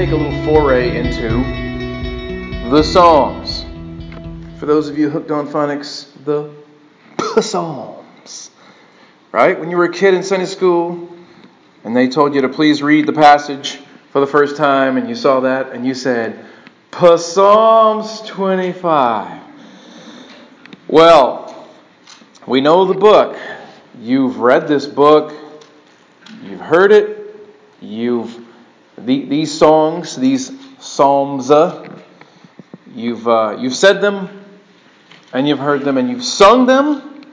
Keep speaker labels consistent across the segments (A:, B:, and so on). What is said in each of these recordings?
A: take a little foray into the Psalms. For those of you hooked on phonics, the Psalms. Right? When you were a kid in Sunday school and they told you to please read the passage for the first time and you saw that and you said, Psalms 25. Well, we know the book. You've read this book. You've heard it. You've the, these songs, these psalms, uh, you've uh, you've said them, and you've heard them, and you've sung them.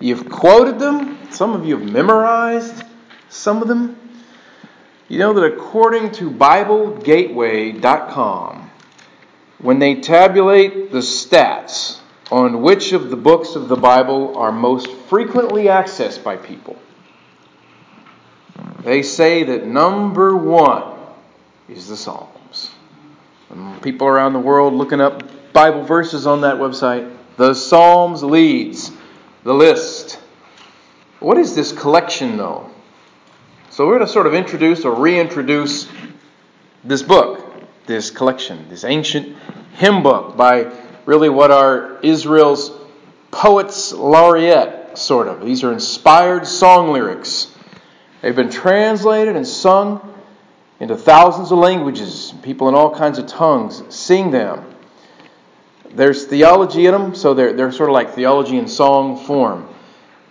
A: You've quoted them. Some of you have memorized some of them. You know that according to BibleGateway.com, when they tabulate the stats on which of the books of the Bible are most frequently accessed by people, they say that number one is the Psalms. And people around the world looking up Bible verses on that website, the Psalms leads the list. What is this collection, though? So we're going to sort of introduce or reintroduce this book, this collection, this ancient hymn book by really what are Israel's poets laureate, sort of. These are inspired song lyrics They've been translated and sung into thousands of languages. People in all kinds of tongues sing them. There's theology in them, so they're, they're sort of like theology in song form.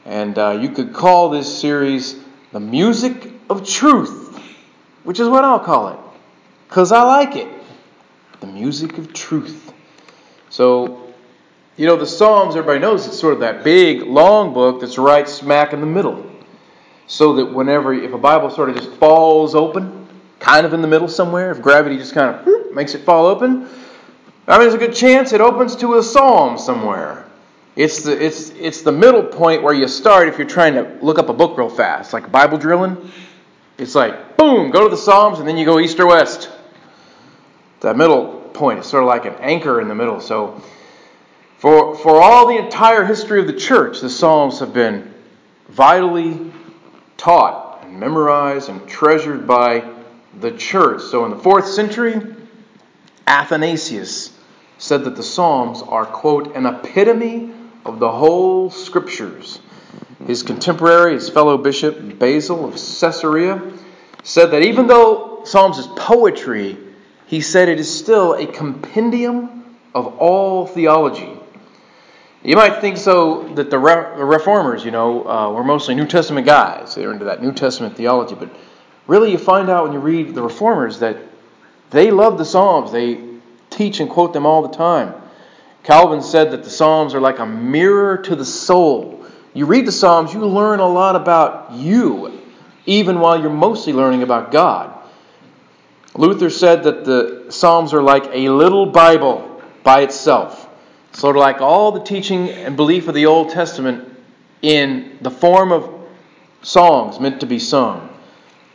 A: And uh, you could call this series The Music of Truth, which is what I'll call it, because I like it. The Music of Truth. So, you know, the Psalms, everybody knows it's sort of that big, long book that's right smack in the middle so that whenever, if a Bible sort of just falls open, kind of in the middle somewhere, if gravity just kind of hmm, makes it fall open, I mean, there's a good chance it opens to a psalm somewhere. It's the, it's, it's the middle point where you start if you're trying to look up a book real fast, like Bible drilling. It's like, boom, go to the Psalms, and then you go east or west. That middle point is sort of like an anchor in the middle. So, for, for all the entire history of the church, the Psalms have been vitally taught and memorized and treasured by the church. So in the fourth century, Athanasius said that the Psalms are, quote, an epitome of the whole scriptures. His contemporary, his fellow bishop Basil of Caesarea, said that even though Psalms is poetry, he said it is still a compendium of all theology. You might think so that the, reformers, you know, uh, were mostly New Testament guys. They were into that New Testament theology. But really, you find out when you read the reformers that they love the Psalms. They teach and quote them all the time. Calvin said that the Psalms are like a mirror to the soul. You read the Psalms, you learn a lot about you, even while you're mostly learning about God. Luther said that the Psalms are like a little Bible by itself. Sort of like all the teaching and belief of the Old Testament in the form of songs meant to be sung.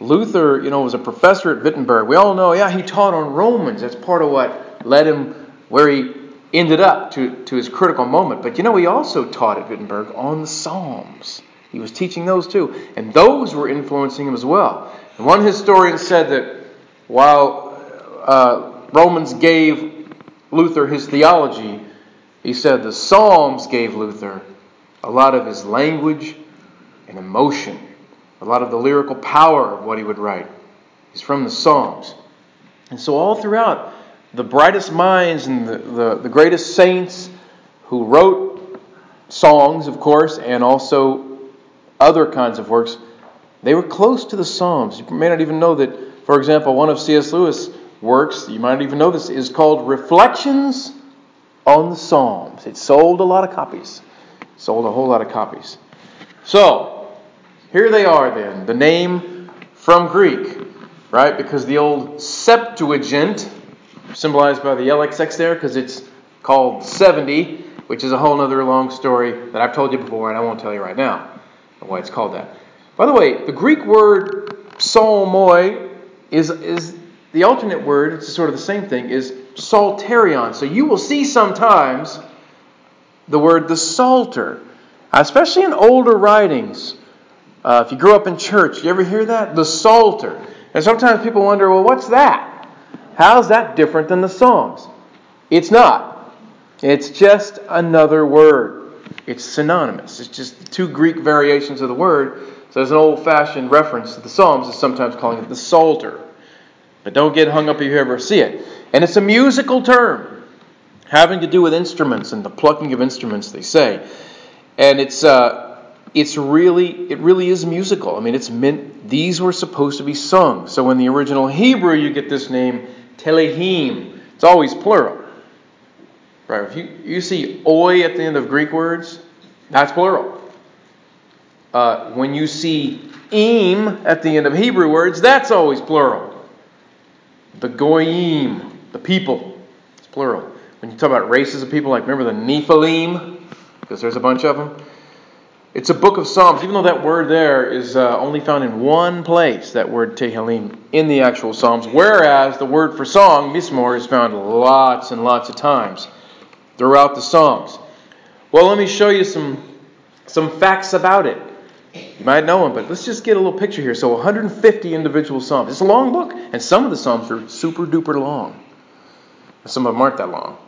A: Luther, you know, was a professor at Wittenberg. We all know, yeah, he taught on Romans. That's part of what led him where he ended up to, to his critical moment. But you know, he also taught at Wittenberg on the Psalms. He was teaching those too. And those were influencing him as well. And one historian said that while uh, Romans gave Luther his theology, he said the Psalms gave Luther a lot of his language and emotion, a lot of the lyrical power of what he would write. He's from the Psalms. And so, all throughout, the brightest minds and the, the, the greatest saints who wrote songs, of course, and also other kinds of works, they were close to the Psalms. You may not even know that, for example, one of C.S. Lewis' works, you might not even know this, is called Reflections on the Psalms. It sold a lot of copies. Sold a whole lot of copies. So, here they are then. The name from Greek, right? Because the old Septuagint, symbolized by the LXX there, because it's called 70, which is a whole other long story that I've told you before and I won't tell you right now why it's called that. By the way, the Greek word psalmoi is, is the alternate word, it's sort of the same thing, is psalterion. So you will see sometimes the word the psalter, especially in older writings. Uh, if you grew up in church, you ever hear that? The psalter. And sometimes people wonder, well, what's that? How's that different than the Psalms? It's not. It's just another word. It's synonymous. It's just two Greek variations of the word. So there's an old fashioned reference to the Psalms is sometimes calling it the Psalter. But don't get hung up if you ever see it. And it's a musical term having to do with instruments and the plucking of instruments, they say. And it's. Uh, it's really it really is musical. I mean, it's meant these were supposed to be sung. So in the original Hebrew, you get this name Tehillim. It's always plural. Right? If you, you see oi at the end of Greek words, that's plural. Uh, when you see im at the end of Hebrew words, that's always plural. The goyim, the people, it's plural. When you talk about races of people, like remember the Nephilim, because there's a bunch of them. It's a book of Psalms, even though that word there is uh, only found in one place, that word Tehillim, in the actual Psalms, whereas the word for song, Mizmor, is found lots and lots of times throughout the Psalms. Well, let me show you some, some facts about it. You might know them, but let's just get a little picture here. So, 150 individual Psalms. It's a long book, and some of the Psalms are super duper long. Some of them aren't that long.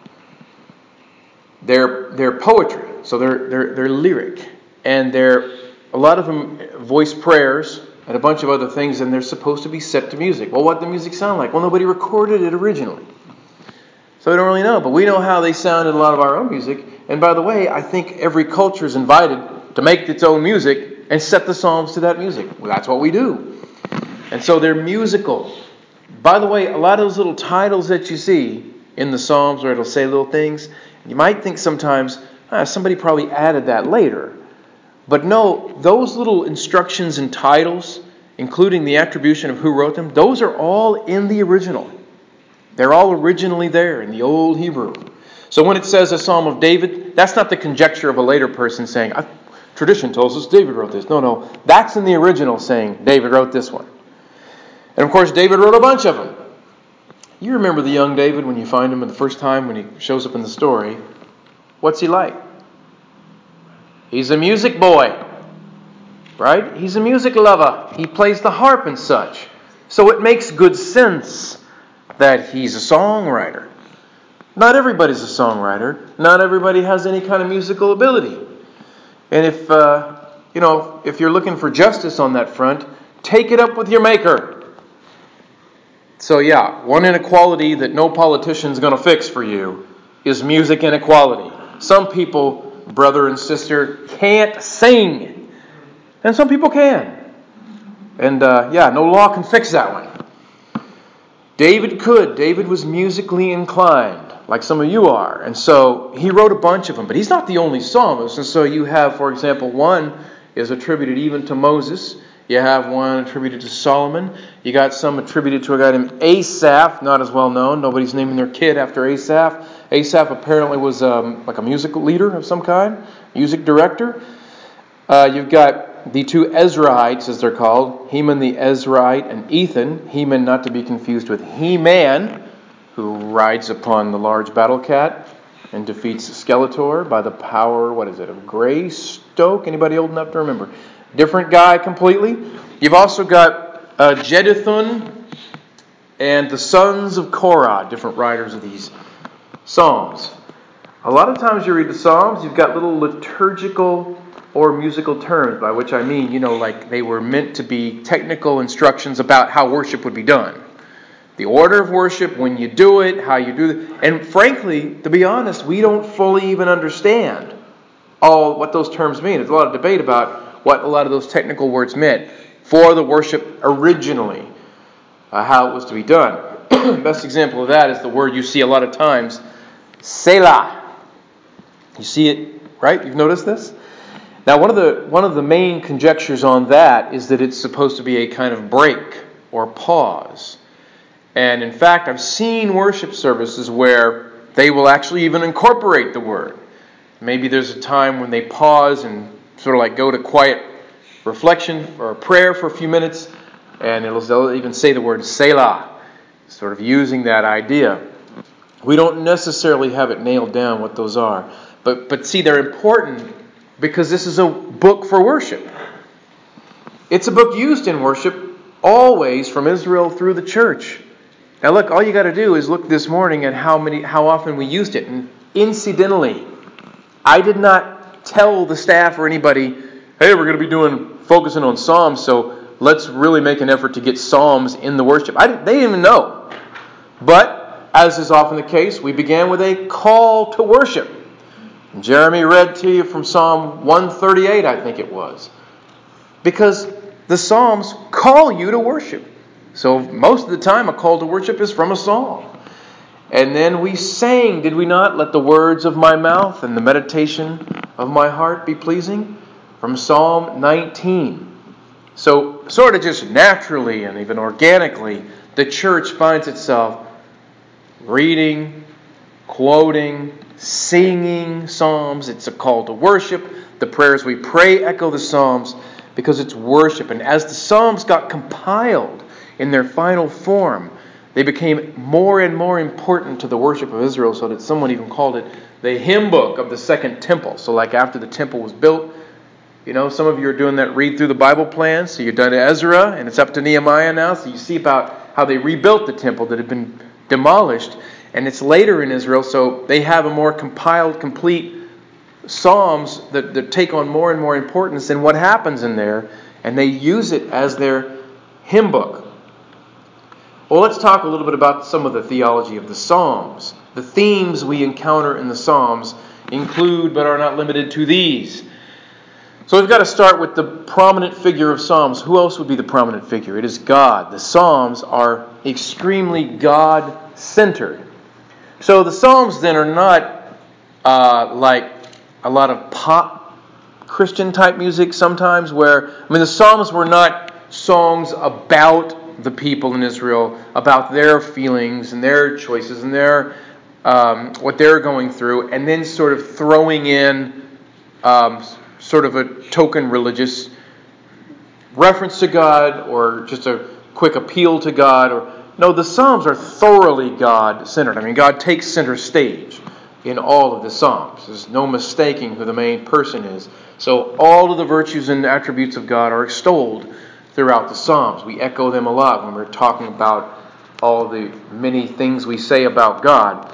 A: They're, they're poetry, so they're, they're, they're lyric and they're a lot of them voice prayers and a bunch of other things, and they're supposed to be set to music. Well, what the music sound like? Well, nobody recorded it originally, so we don't really know. But we know how they sound in a lot of our own music. And by the way, I think every culture is invited to make its own music and set the psalms to that music. Well, that's what we do. And so they're musical. By the way, a lot of those little titles that you see in the psalms where it'll say little things, you might think sometimes ah, somebody probably added that later. But no, those little instructions and titles, including the attribution of who wrote them, those are all in the original. They're all originally there in the Old Hebrew. So when it says a Psalm of David, that's not the conjecture of a later person saying, tradition tells us David wrote this. No, no. That's in the original saying David wrote this one. And of course, David wrote a bunch of them. You remember the young David when you find him the first time when he shows up in the story. What's he like? He's a music boy, right? He's a music lover. He plays the harp and such. So it makes good sense that he's a songwriter. Not everybody's a songwriter. Not everybody has any kind of musical ability. And if uh, you know, if you're looking for justice on that front, take it up with your maker. So yeah, one inequality that no politician's going to fix for you is music inequality. Some people brother and sister can't sing. And some people can. And uh, yeah, no law can fix that one. David could. David was musically inclined, like some of you are. And so he wrote a bunch of them. But he's not the only psalmist. And so you have, for example, one is attributed even to Moses. You have one attributed to Solomon. You got some attributed to a guy named Asaph, not as well known. Nobody's naming their kid after Asaph. Asaph apparently was um, like a musical leader of some kind, music director. Uh, you've got the two Ezrahites, as they're called, Heman the Ezrahite and Ethan. Heman, not to be confused with He-Man, who rides upon the large battle cat and defeats Skeletor by the power, what is it, of Greystoke? Anybody old enough to remember? Different guy completely. You've also got uh, Jeduthun and the sons of Korah, different writers of these Psalms. A lot of times you read the Psalms, you've got little liturgical or musical terms, by which I mean, you know, like they were meant to be technical instructions about how worship would be done. The order of worship, when you do it, how you do it. And frankly, to be honest, we don't fully even understand all what those terms mean. There's a lot of debate about what a lot of those technical words meant for the worship originally, uh, how it was to be done. Best example of that is the word you see a lot of times, Selah. You see it, right? You've noticed this? Now, one of the one of the main conjectures on that is that it's supposed to be a kind of break or pause. And in fact, I've seen worship services where they will actually even incorporate the word. Maybe there's a time when they pause and sort of like go to quiet reflection or prayer for a few minutes, and it'll even say the word Selah, sort of using that idea. We don't necessarily have it nailed down what those are, but but see they're important because this is a book for worship. It's a book used in worship always from Israel through the church. Now look, all you got to do is look this morning at how many how often we used it. And incidentally, I did not tell the staff or anybody, "Hey, we're going to be doing focusing on Psalms, so let's really make an effort to get Psalms in the worship." I they didn't even know. But as is often the case, we began with a call to worship. Jeremy read to you from Psalm 138, I think it was. Because the Psalms call you to worship. So most of the time, a call to worship is from a psalm. And then we sang, did we not? Let the words of my mouth and the meditation of my heart be pleasing? From Psalm 19. So, sort of just naturally and even organically, the church finds itself reading, quoting, singing psalms. It's a call to worship. The prayers we pray echo the psalms because it's worship. And as the psalms got compiled in their final form, they became more and more important to the worship of Israel, so that someone even called it the hymn book of the second temple. So, like after the temple was built, you know, some of you are doing that read through the Bible plan. So you've done Ezra, and it's up to Nehemiah now. So you see about how they rebuilt the temple that had been demolished. And it's later in Israel, so they have a more compiled, complete Psalms that, that take on more and more importance in what happens in there, and they use it as their hymn book. Well, let's talk a little bit about some of the theology of the Psalms. The themes we encounter in the Psalms include, but are not limited to, these. So we've got to start with the prominent figure of Psalms. Who else would be the prominent figure? It is God. The Psalms are extremely God centered. So the Psalms then are not uh, like a lot of pop Christian type music sometimes, where, I mean, the Psalms were not songs about the people in Israel, about their feelings and their choices and their um, what they're going through, and then sort of throwing in um, sort of a token religious reference to God or just a quick appeal to God or no, the Psalms are thoroughly God centered. I mean, God takes center stage in all of the Psalms. There's no mistaking who the main person is. So, all of the virtues and attributes of God are extolled throughout the Psalms. We echo them a lot when we're talking about all the many things we say about God.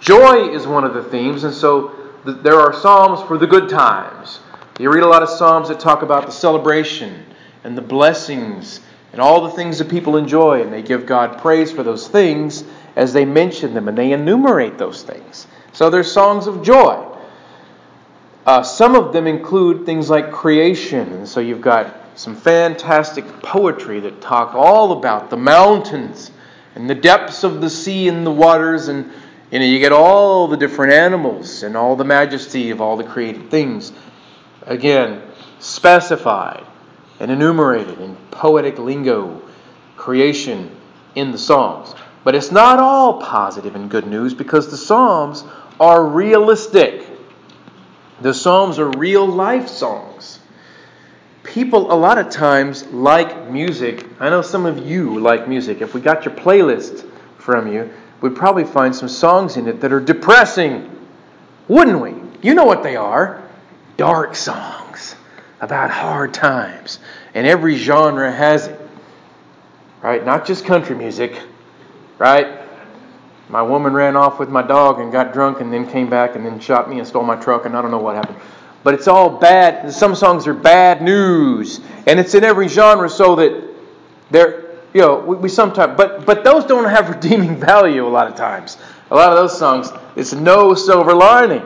A: Joy is one of the themes, and so there are Psalms for the good times. You read a lot of Psalms that talk about the celebration and the blessings and all the things that people enjoy, and they give God praise for those things as they mention them and they enumerate those things. So there's songs of joy. Uh, some of them include things like creation, and so you've got some fantastic poetry that talk all about the mountains and the depths of the sea and the waters, and you know you get all the different animals and all the majesty of all the created things. Again, specified and enumerated in poetic lingo, creation in the Psalms. But it's not all positive and good news because the Psalms are realistic. The Psalms are real life songs. People, a lot of times, like music. I know some of you like music. If we got your playlist from you, we'd probably find some songs in it that are depressing, wouldn't we? You know what they are dark songs about hard times. And every genre has it. Right? Not just country music. Right? My woman ran off with my dog and got drunk and then came back and then shot me and stole my truck and I don't know what happened. But it's all bad. Some songs are bad news. And it's in every genre so that they're, you know, we, we sometimes, but, but those don't have redeeming value a lot of times. A lot of those songs, it's no silver lining.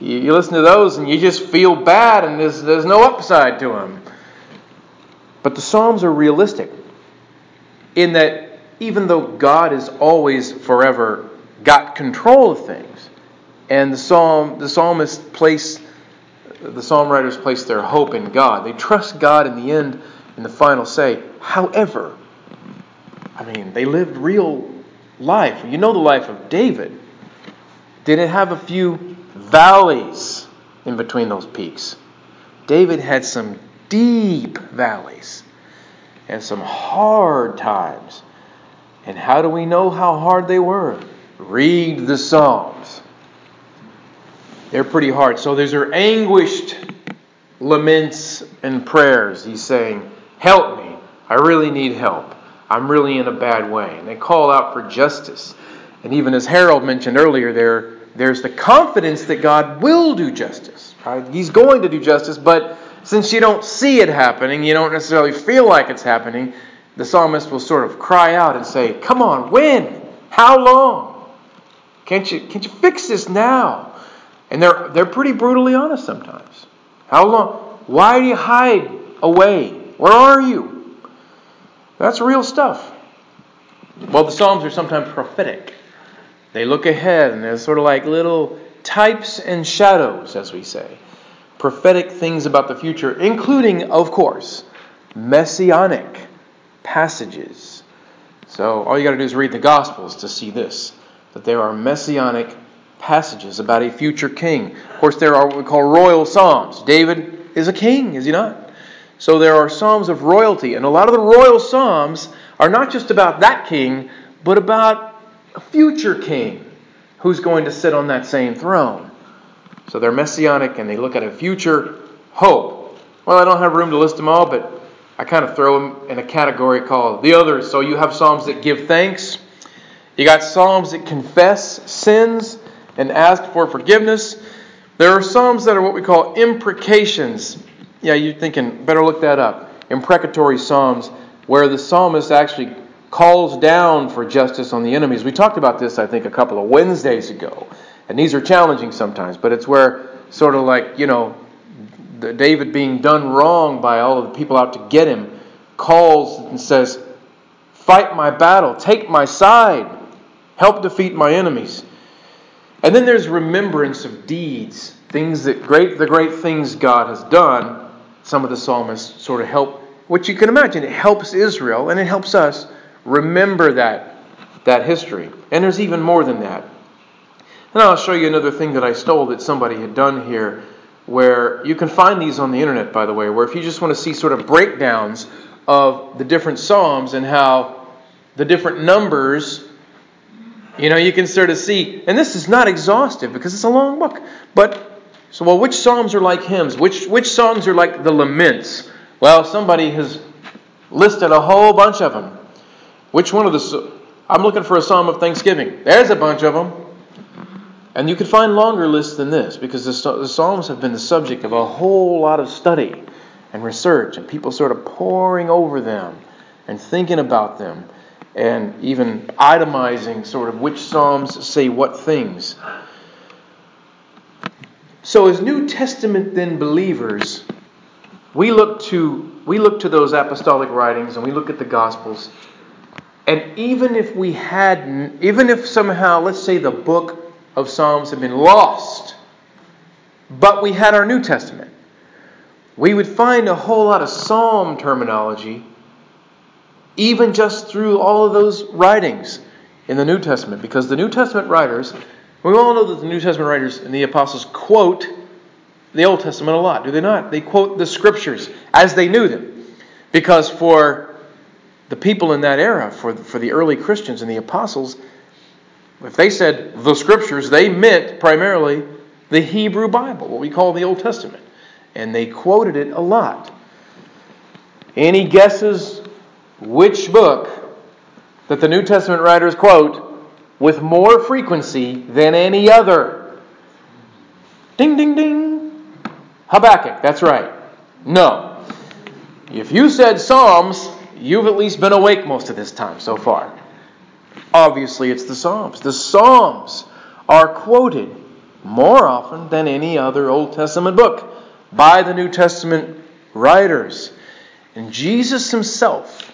A: You, you listen to those and you just feel bad and there's, there's no upside to them. But the Psalms are realistic in that even though God is always forever got control of things, and the psalm the psalmists place the psalm writers place their hope in God. They trust God in the end in the final say. However, I mean, they lived real life. You know the life of David. Did it have a few valleys in between those peaks. David had some deep valleys and some hard times. And how do we know how hard they were? Read the Psalms. They're pretty hard. So there's are anguished laments and prayers. He's saying, Help me. I really need help. I'm really in a bad way. And they call out for justice. And even as Harold mentioned earlier, there, there's the confidence that God will do justice. Right? He's going to do justice, but since you don't see it happening, you don't necessarily feel like it's happening, the psalmist will sort of cry out and say, Come on, when? How long? Can't you, can't you fix this now? And they're, they're pretty brutally honest sometimes. How long? Why do you hide away? Where are you? That's real stuff. Well, the Psalms are sometimes prophetic. They look ahead and they're sort of like little types and shadows, as we say. Prophetic things about the future, including, of course, messianic passages. So all you got to do is read the Gospels to see this that there are messianic passages about a future king. Of course, there are what we call royal psalms. David is a king, is he not? So there are psalms of royalty, and a lot of the royal psalms are not just about that king, but about a future king who's going to sit on that same throne. So they're messianic and they look at a future hope. Well, I don't have room to list them all, but I kind of throw them in a category called the others. So you have Psalms that give thanks, you got Psalms that confess sins and ask for forgiveness. There are Psalms that are what we call imprecations. Yeah, you're thinking, better look that up. Imprecatory Psalms, where the psalmist actually calls down for justice on the enemies. We talked about this, I think, a couple of Wednesdays ago. And these are challenging sometimes, but it's where, sort of like, you know, David being done wrong by all of the people out to get him, calls and says, Fight my battle, take my side, help defeat my enemies. And then there's remembrance of deeds, things that great the great things God has done. Some of the psalmists sort of help, which you can imagine, it helps Israel and it helps us remember that that history. And there's even more than that. And I'll show you another thing that I stole that somebody had done here where you can find these on the internet, by the way, where if you just want to see sort of breakdowns of the different Psalms and how the different numbers, you know, you can sort of see, and this is not exhaustive because it's a long book, but so well, which Psalms are like hymns? Which which songs are like the laments? Well, somebody has listed a whole bunch of them. Which one of the? I'm looking for a Psalm of Thanksgiving. There's a bunch of them. And you could find longer lists than this because the, the Psalms have been the subject of a whole lot of study and research, and people sort of poring over them and thinking about them and even itemizing sort of which Psalms say what things. So, as New Testament then believers, we look to we look to those apostolic writings and we look at the Gospels. And even if we hadn't, even if somehow, let's say the book of Psalms had been lost, but we had our New Testament. We would find a whole lot of psalm terminology, even just through all of those writings in the New Testament, because the New Testament writers, we all know that the New Testament writers and the apostles quote the Old Testament a lot, do they not? They quote the scriptures as they knew them. Because for the people in that era, for, for the early Christians and the apostles, if they said the scriptures, they meant primarily the Hebrew Bible, what we call the Old Testament. And they quoted it a lot. Any guesses which book that the New Testament writers quote with more frequency than any other? Ding, ding, ding. Habakkuk, that's right. No. If you said Psalms, you've at least been awake most of this time so far. Obviously, it's the Psalms. The Psalms are quoted more often than any other Old Testament book by the New Testament writers. And Jesus himself,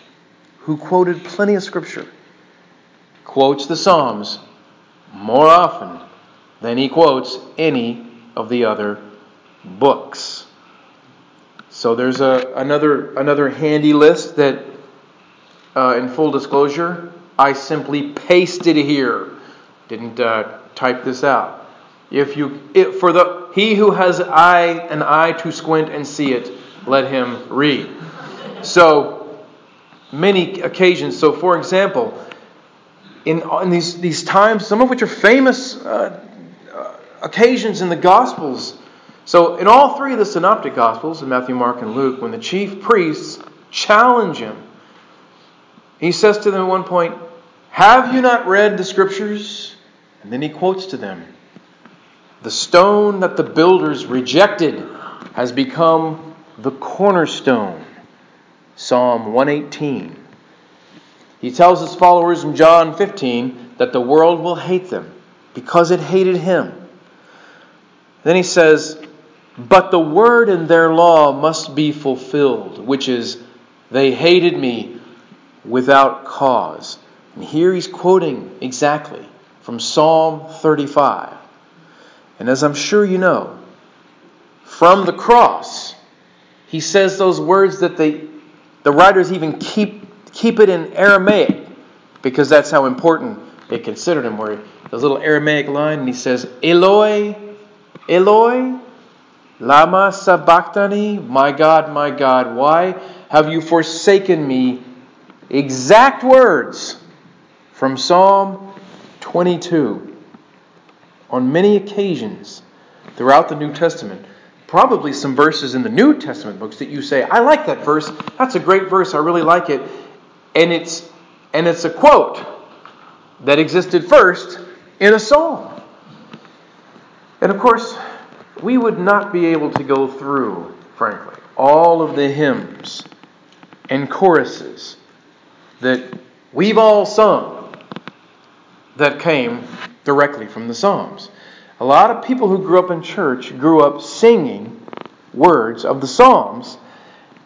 A: who quoted plenty of Scripture, quotes the Psalms more often than he quotes any of the other books. So there's a, another, another handy list that, uh, in full disclosure, I simply pasted here. Didn't uh, type this out. If you, if, for the he who has eye an eye to squint and see it, let him read. So many occasions. So, for example, in, in these these times, some of which are famous uh, uh, occasions in the Gospels. So, in all three of the synoptic Gospels, in Matthew, Mark, and Luke, when the chief priests challenge him He says to them at one point, Have you not read the scriptures? And then he quotes to them, The stone that the builders rejected has become the cornerstone. Psalm 118. He tells his followers in John 15 that the world will hate them because it hated him. Then he says, But the word in their law must be fulfilled, which is, They hated me without cause. And here he's quoting exactly from Psalm 35. And as I'm sure you know, from the cross, he says those words that they, the writers even keep, keep it in Aramaic because that's how important they considered him, where those little Aramaic line, and he says, Eloi, Eloi, Lama sabachthani, my God, my God, why have you forsaken me? Exact words from Psalm 22. On many occasions throughout the New Testament, probably some verses in the New Testament books that you say, I like that verse. That's a great verse. I really like it. And it's and it's a quote that existed first in a psalm. And of course, we would not be able to go through, frankly, all of the hymns and choruses that we've all sung that came directly from the Psalms. A lot of people who grew up in church grew up singing words of the Psalms,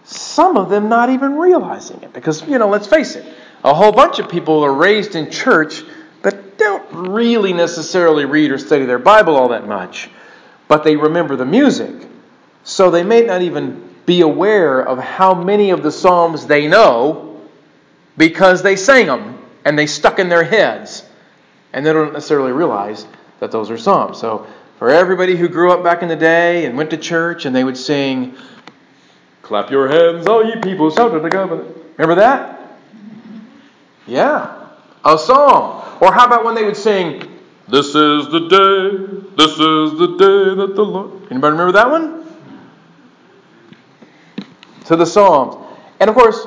A: some of them not even realizing it. Because, you know, let's face it, a whole bunch of people are raised in church but don't really necessarily read or study their Bible all that much but they remember the music. So they may not even be aware of how many of the Psalms they know because they sang them and they stuck in their heads. And they don't necessarily realize that those are Psalms. So for everybody who grew up back in the day and went to church and they would sing, Clap your hands, all ye people, shout to the government. Remember that? Yeah. A song. Or how about when they would sing, this is the day, this is the day that the Lord. Anybody remember that one? To the Psalms. And of course,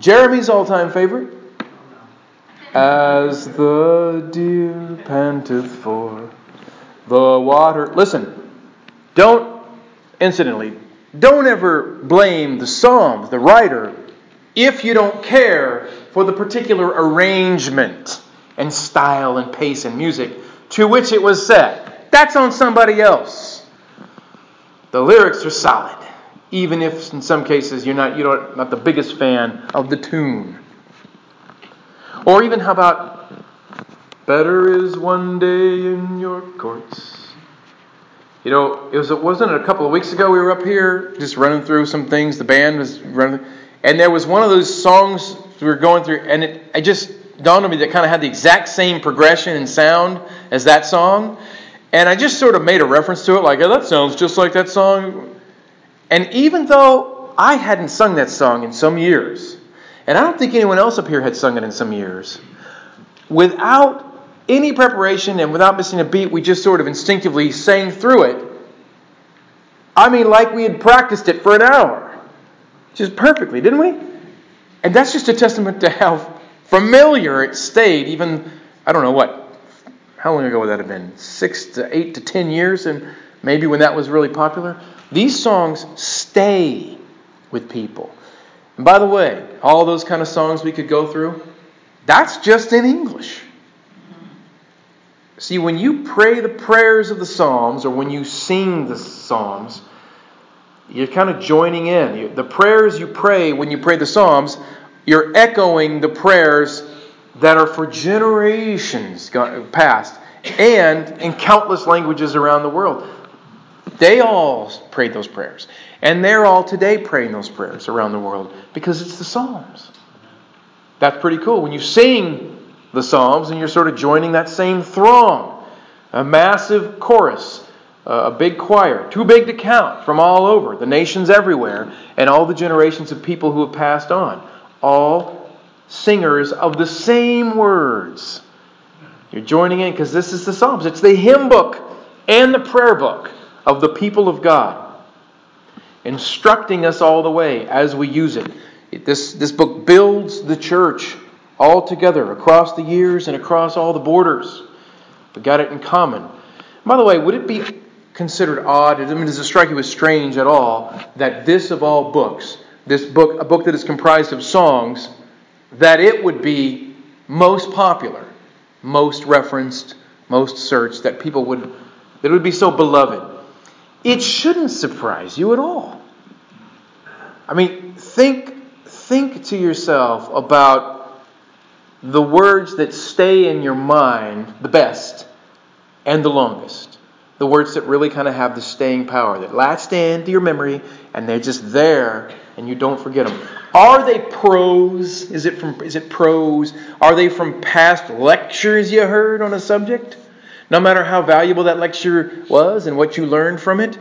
A: Jeremy's all time favorite. As the deer panteth for the water. Listen, don't, incidentally, don't ever blame the Psalms, the writer, if you don't care for the particular arrangement and style and pace and music to which it was set. That's on somebody else. The lyrics are solid, even if in some cases you're not you're not the biggest fan of the tune. Or even how about better is one day in your courts. You know, it was it wasn't it a couple of weeks ago we were up here just running through some things. The band was running, and there was one of those songs we were going through, and it I just dawned on me that kind of had the exact same progression and sound as that song. And I just sort of made a reference to it, like, oh, that sounds just like that song. And even though I hadn't sung that song in some years, and I don't think anyone else up here had sung it in some years, without any preparation and without missing a beat, we just sort of instinctively sang through it. I mean, like we had practiced it for an hour. Just perfectly, didn't we? And that's just a testament to how familiar it stayed, even, I don't know what, how long ago would that have been? Six to eight to ten years, and maybe when that was really popular? These songs stay with people. And by the way, all those kind of songs we could go through, that's just in English. See, when you pray the prayers of the Psalms or when you sing the Psalms, you're kind of joining in. The prayers you pray when you pray the Psalms you're echoing the prayers that are for generations past and in countless languages around the world. They all prayed those prayers. And they're all today praying those prayers around the world because it's the Psalms. That's pretty cool. When you sing the Psalms and you're sort of joining that same throng, a massive chorus, a big choir, too big to count from all over, the nations everywhere, and all the generations of people who have passed on all singers of the same words. You're joining in because this is the Psalms. It's the hymn book and the prayer book of the people of God, instructing us all the way as we use it. This, this book builds the church all together across the years and across all the borders. We got it in common. By the way, would it be considered odd, I mean, does it strike you as strange at all, that this of all books, this book, a book that is comprised of songs, that it would be most popular, most referenced, most searched, that people would, that it would be so beloved? It shouldn't surprise you at all. I mean, think, think to yourself about the words that stay in your mind the best and the longest. The words that really kind of have the staying power, that latch into your memory and they're just there and you don't forget them. Are they prose? Is it from is it prose? Are they from past lectures you heard on a subject? No matter how valuable that lecture was and what you learned from it,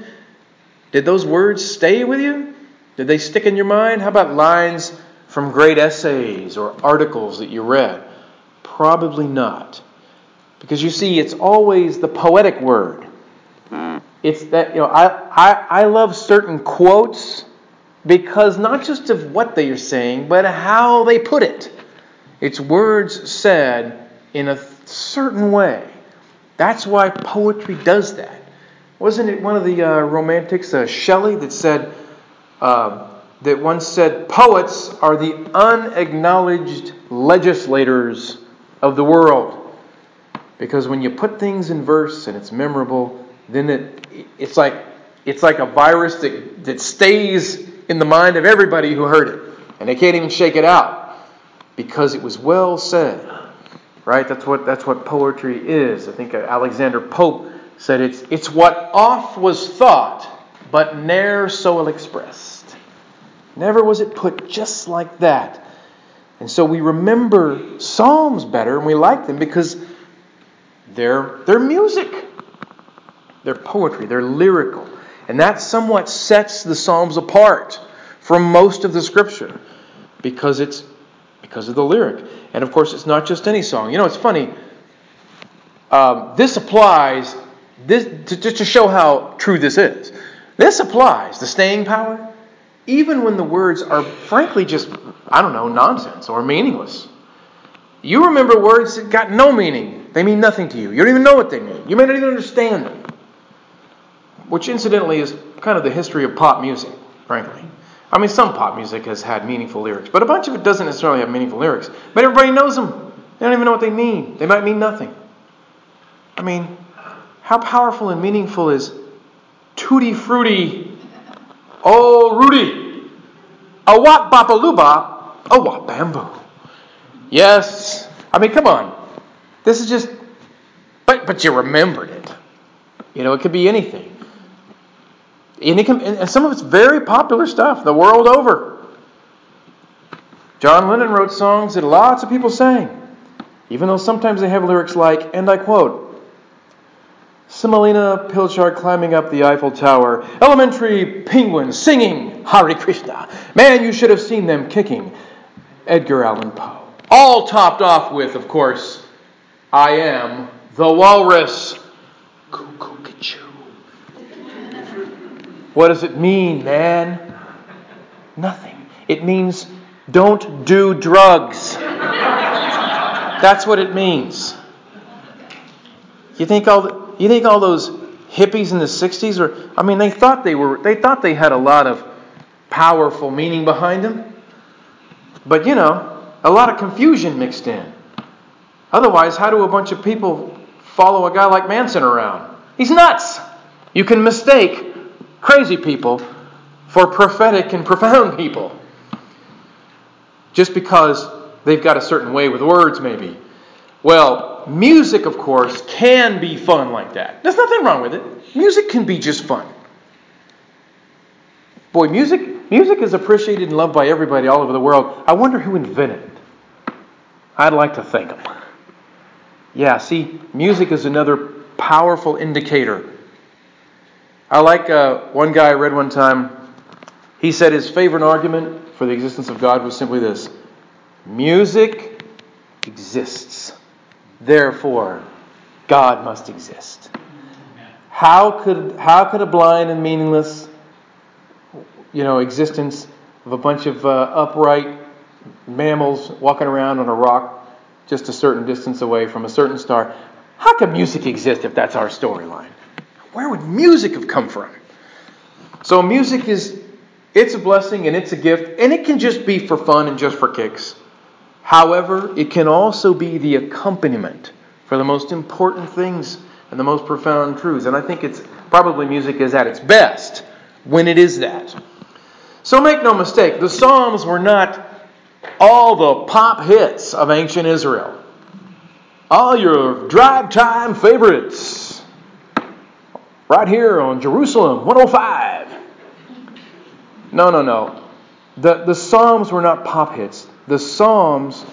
A: did those words stay with you? Did they stick in your mind? How about lines from great essays or articles that you read? Probably not. Because you see, it's always the poetic word. It's that, you know, I, I, I love certain quotes because not just of what they are saying, but how they put it. It's words said in a certain way. That's why poetry does that. Wasn't it one of the uh, romantics, uh, Shelley, that said, uh, that once said, poets are the unacknowledged legislators of the world. Because when you put things in verse and it's memorable, then it, it's like it's like a virus that, that stays in the mind of everybody who heard it. And they can't even shake it out because it was well said. Right? That's what that's what poetry is. I think uh, Alexander Pope said it's it's what oft was thought, but ne'er so expressed. Never was it put just like that. And so we remember Psalms better and we like them because they're, they're music. They're poetry. They're lyrical. And that somewhat sets the Psalms apart from most of the Scripture because it's because of the lyric. And of course, it's not just any song. You know, it's funny. Um, this applies this to, just to show how true this is. This applies the staying power even when the words are frankly just, I don't know, nonsense or meaningless. You remember words that got no meaning. They mean nothing to you. You don't even know what they mean. You may not even understand them. Which, incidentally, is kind of the history of pop music, frankly. I mean, some pop music has had meaningful lyrics, but a bunch of it doesn't necessarily have meaningful lyrics. But everybody knows them. They don't even know what they mean. They might mean nothing. I mean, how powerful and meaningful is Tutti Frutti Oh, Rudy, a what babaluba, a what bamboo. Yes, I mean, come on. This is just, but but you remembered it. You know, it could be anything. And, can, and some of it's very popular stuff the world over. John Lennon wrote songs that lots of people sang, even though sometimes they have lyrics like, and I quote, Semolina Pilchard climbing up the Eiffel Tower, elementary penguins singing Hare Krishna. Man, you should have seen them kicking Edgar Allan Poe. All topped off with, of course, I am the walrus. What does it mean, man? Nothing. It means don't do drugs. That's what it means. You think all the, you think all those hippies in the 60s were I mean they thought they were they thought they had a lot of powerful meaning behind them. But you know, a lot of confusion mixed in. Otherwise, how do a bunch of people follow a guy like Manson around? He's nuts. You can mistake crazy people for prophetic and profound people. Just because they've got a certain way with words, maybe. Well, music, of course, can be fun like that. There's nothing wrong with it. Music can be just fun. Boy, music, music is appreciated and loved by everybody all over the world. I wonder who invented it. I'd like to thank them. Yeah, see, music is another powerful indicator. I like uh, one guy I read one time. He said his favorite argument for the existence of God was simply this music exists. Therefore, God must exist. How could, how could a blind and meaningless you know, existence of a bunch of uh, upright mammals walking around on a rock just a certain distance away from a certain star. How could music exist if that's our storyline? Where would music have come from? So music is it's a blessing and it's a gift and it can just be for fun and just for kicks. However, it can also be the accompaniment for the most important things and the most profound truths. And I think it's probably music is at its best when it is that. So make no mistake, the Psalms were not all the pop hits of ancient Israel. All your drive time favorites. Right here on Jerusalem 105. No, no, no. The, the Psalms were not pop hits. The Psalms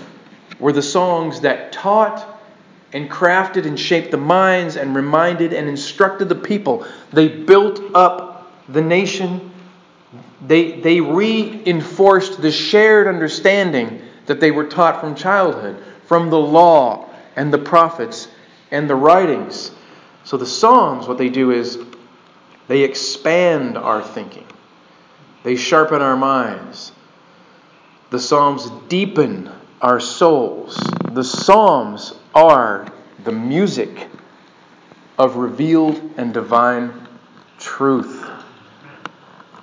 A: were the songs that taught and crafted and shaped the minds and reminded and instructed the people. They built up the nation. They, they reinforced the shared understanding that they were taught from childhood, from the law and the prophets and the writings. So the Psalms, what they do is they expand our thinking, they sharpen our minds. The Psalms deepen our souls. The Psalms are the music of revealed and divine truth.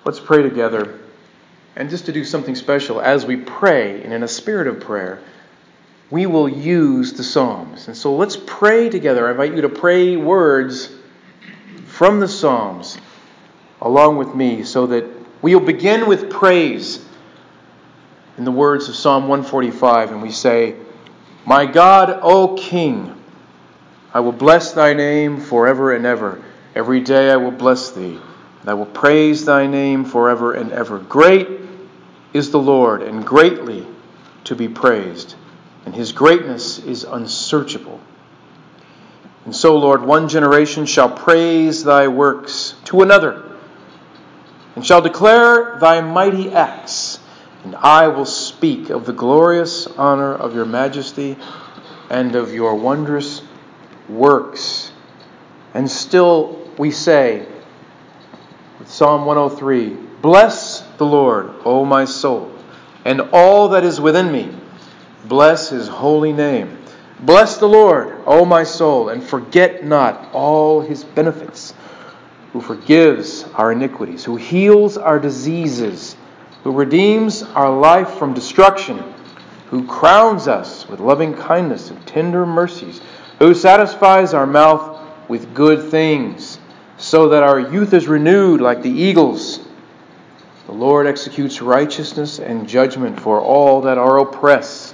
A: Let's pray together. And just to do something special, as we pray and in a spirit of prayer, we will use the Psalms. And so let's pray together. I invite you to pray words from the Psalms along with me so that we'll begin with praise in the words of Psalm 145, and we say, My God, O King, I will bless thy name forever and ever. Every day I will bless thee, and I will praise thy name forever and ever. Great is the Lord, and greatly to be praised and his greatness is unsearchable. And so, Lord, one generation shall praise thy works to another, and shall declare thy mighty acts, and I will speak of the glorious honor of your majesty and of your wondrous works. And still we say, with Psalm 103, Bless the Lord, O my soul, and all that is within me Bless his holy name. Bless the Lord, O my soul, and forget not all his benefits, who forgives our iniquities, who heals our diseases, who redeems our life from destruction, who crowns us with loving kindness and tender mercies, who satisfies our mouth with good things, so that our youth is renewed like the eagles. The Lord executes righteousness and judgment for all that are oppressed.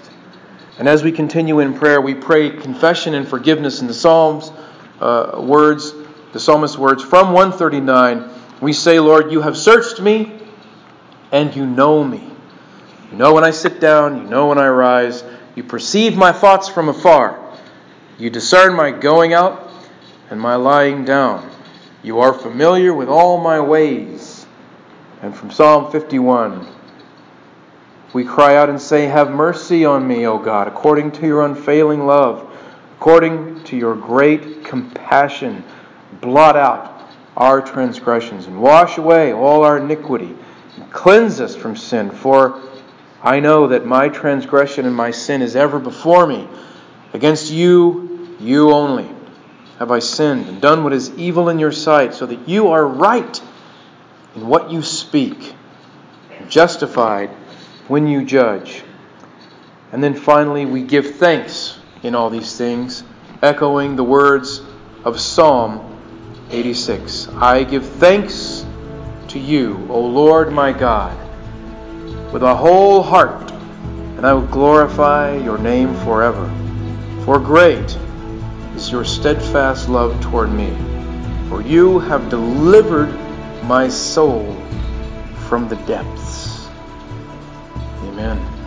A: And as we continue in prayer, we pray confession and forgiveness in the Psalms uh, words, the psalmist's words from 139. We say, Lord, you have searched me and you know me. You know when I sit down, you know when I rise. You perceive my thoughts from afar. You discern my going out and my lying down. You are familiar with all my ways. And from Psalm 51 we cry out and say, Have mercy on me, O God, according to your unfailing love, according to your great compassion. Blot out our transgressions and wash away all our iniquity and cleanse us from sin. For I know that my transgression and my sin is ever before me. Against you, you only, have I sinned and done what is evil in your sight, so that you are right in what you speak, justified when you judge. And then finally, we give thanks in all these things, echoing the words of Psalm 86 I give thanks to you, O Lord my God, with a whole heart, and I will glorify your name forever. For great is your steadfast love toward me, for you have delivered my soul from the depths. Amen.